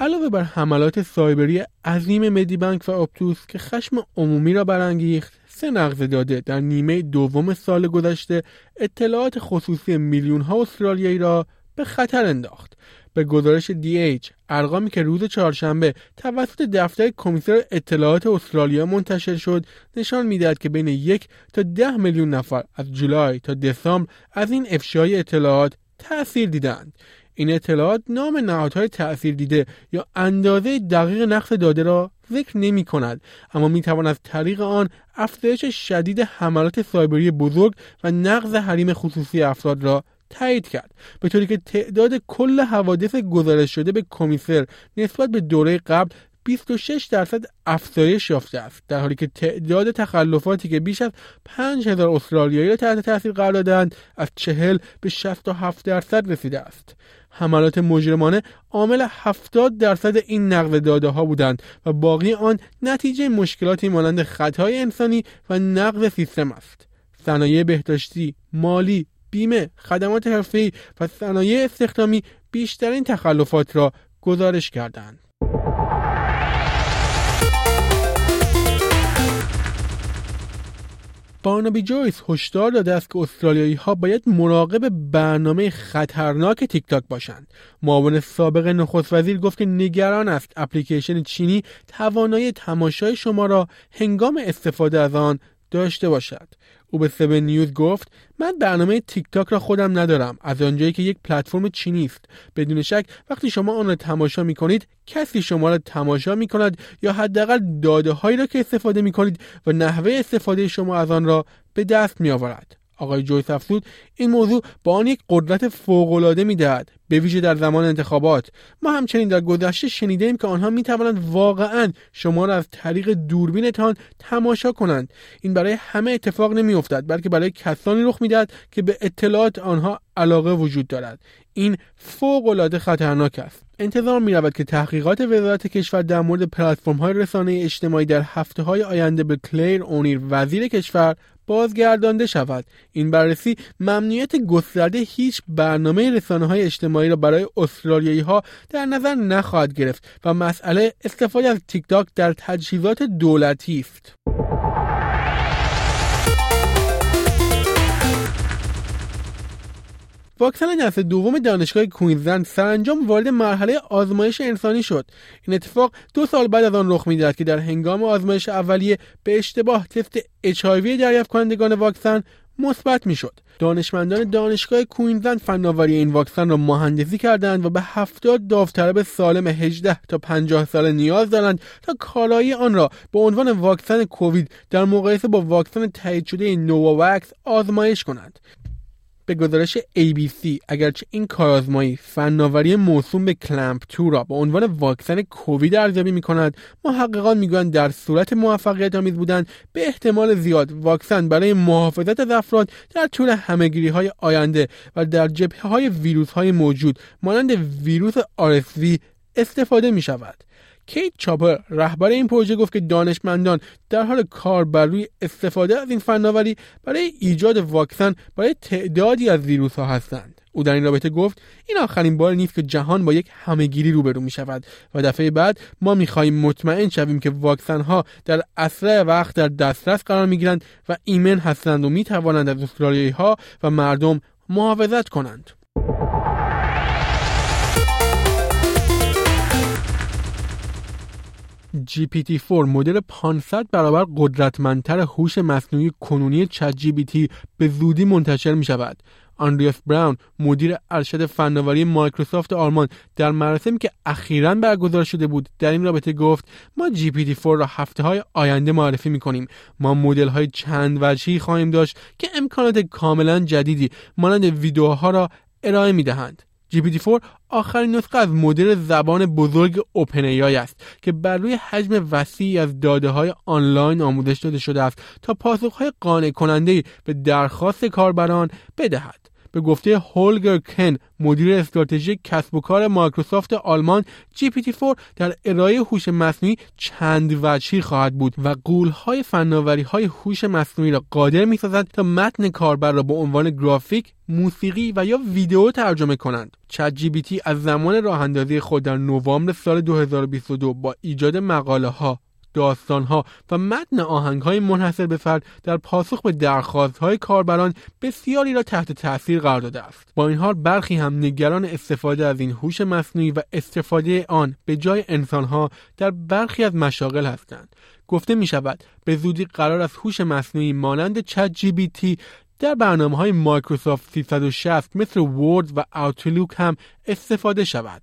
علاوه بر حملات سایبری عظیم مدیبنک و اپتوس که خشم عمومی را برانگیخت سه نقض داده در نیمه دوم سال گذشته اطلاعات خصوصی میلیون ها استرالیایی را به خطر انداخت. به گزارش DH ارقامی که روز چهارشنبه توسط دفتر کمیسر اطلاعات استرالیا منتشر شد نشان می‌دهد که بین یک تا ده میلیون نفر از جولای تا دسامبر از این افشای اطلاعات تأثیر دیدند این اطلاعات نام نهادهای تأثیر دیده یا اندازه دقیق نقص داده را ذکر نمی کند اما می توان از طریق آن افزایش شدید حملات سایبری بزرگ و نقض حریم خصوصی افراد را تایید کرد به طوری که تعداد کل حوادث گزارش شده به کمیسر نسبت به دوره قبل 26 درصد افزایش یافته است در حالی که تعداد تخلفاتی که بیش از 5000 استرالیایی را تحت تاثیر قرار دادند از 40 به 67 درصد رسیده است. حملات مجرمانه عامل 70 درصد این نقل داده ها بودند و باقی آن نتیجه مشکلاتی مانند خطای انسانی و نقض سیستم است. صنایع بهداشتی مالی بیمه خدمات حرفه‌ای و صنایع استخدامی بیشترین تخلفات را گزارش کردند. بارنابی جویس هشدار داده است که استرالیایی ها باید مراقب برنامه خطرناک تیک تاک باشند. معاون سابق نخست وزیر گفت که نگران است اپلیکیشن چینی توانایی تماشای شما را هنگام استفاده از آن داشته باشد. او به 7 نیوز گفت من برنامه تیک تاک را خودم ندارم. از آنجایی که یک پلتفرم چینی است. بدون شک وقتی شما آن را تماشا می کنید کسی شما را تماشا می کند یا حداقل داده هایی را که استفاده می کنید و نحوه استفاده شما از آن را به دست می آورد آقای جویس افزود این موضوع با آن یک قدرت فوقالعاده می‌دهد به ویژه در زمان انتخابات. ما همچنین در گذشته شنیدیم که آنها می توانند واقعا شما را از طریق دوربینتان تماشا کنند. این برای همه اتفاق نمی افتد بلکه برای کسانی رخ می‌دهد که به اطلاعات آنها علاقه وجود دارد. این فوق العاده خطرناک است. انتظار می رود که تحقیقات وزارت کشور در مورد پلتفرم های رسانه اجتماعی در هفته های آینده به کلیر اونیر وزیر کشور بازگردانده شود. این بررسی ممنوعیت گسترده هیچ برنامه رسانه های اجتماعی را برای استرالیایی ها در نظر نخواهد گرفت و مسئله استفاده از تیک تاک در تجهیزات دولتی است. واکسن نسل دوم دانشگاه کوینزلند سرانجام وارد مرحله آزمایش انسانی شد. این اتفاق دو سال بعد از آن رخ می‌دهد که در هنگام آزمایش اولیه به اشتباه تست اچ دریافت کنندگان واکسن مثبت می‌شد. دانشمندان دانشگاه کوینزلند فناوری این واکسن را مهندسی کردند و به هفتاد داوطلب سالم 18 تا 50 ساله نیاز دارند تا کالایی آن را به عنوان واکسن کووید در مقایسه با واکسن تایید شده نوواکس آزمایش کنند. به گزارش ABC اگرچه این کارآزمایی فناوری موسوم به کلمپ 2 را به عنوان واکسن کووید ارزیابی می کند محققان می‌گویند در صورت موفقیت آمیز بودن به احتمال زیاد واکسن برای محافظت از افراد در طول همهگیری های آینده و در جبهه های ویروس های موجود مانند ویروس RSV استفاده می شود کیت چاپر رهبر این پروژه گفت که دانشمندان در حال کار بر روی استفاده از این فناوری برای ایجاد واکسن برای تعدادی از ویروس ها هستند. او در این رابطه گفت این آخرین بار نیست که جهان با یک همهگیری روبرو می شود و دفعه بعد ما می خواهیم مطمئن شویم که واکسن ها در اسرع وقت در دسترس قرار می گیرند و ایمن هستند و می توانند از استرالیایی ها و مردم محافظت کنند. GPT-4 مدل 500 برابر قدرتمندتر هوش مصنوعی کنونی چت GPT به زودی منتشر می شود. آندریاس براون مدیر ارشد فناوری مایکروسافت آلمان در مراسمی که اخیرا برگزار شده بود در این رابطه گفت ما GPT-4 را هفته های آینده معرفی می کنیم ما مدل های چند وجهی خواهیم داشت که امکانات کاملا جدیدی مانند ویدیوها را ارائه می دهند GPT-4 آخرین نسخه از مدل زبان بزرگ اوپن است که بر روی حجم وسیعی از داده های آنلاین آموزش داده شده است تا پاسخهای قانع کننده به درخواست کاربران بدهد. به گفته هولگر کن مدیر استراتژی کسب و کار مایکروسافت آلمان GPT-4 در ارائه هوش مصنوعی چند وجهی خواهد بود و قولهای فناوری های هوش مصنوعی را قادر می‌سازد تا متن کاربر را به عنوان گرافیک موسیقی و یا ویدیو ترجمه کنند. چت جی از زمان راه اندازی خود در نوامبر سال 2022 با ایجاد مقاله ها داستانها و متن های منحصر به فرد در پاسخ به های کاربران بسیاری را تحت تاثیر قرار داده است با این حال برخی هم نگران استفاده از این هوش مصنوعی و استفاده آن به جای انسانها در برخی از مشاغل هستند گفته می شود به زودی قرار است هوش مصنوعی مانند چت جی بی تی در برنامه های مایکروسافت 360 مثل ورد و اوتلوک هم استفاده شود.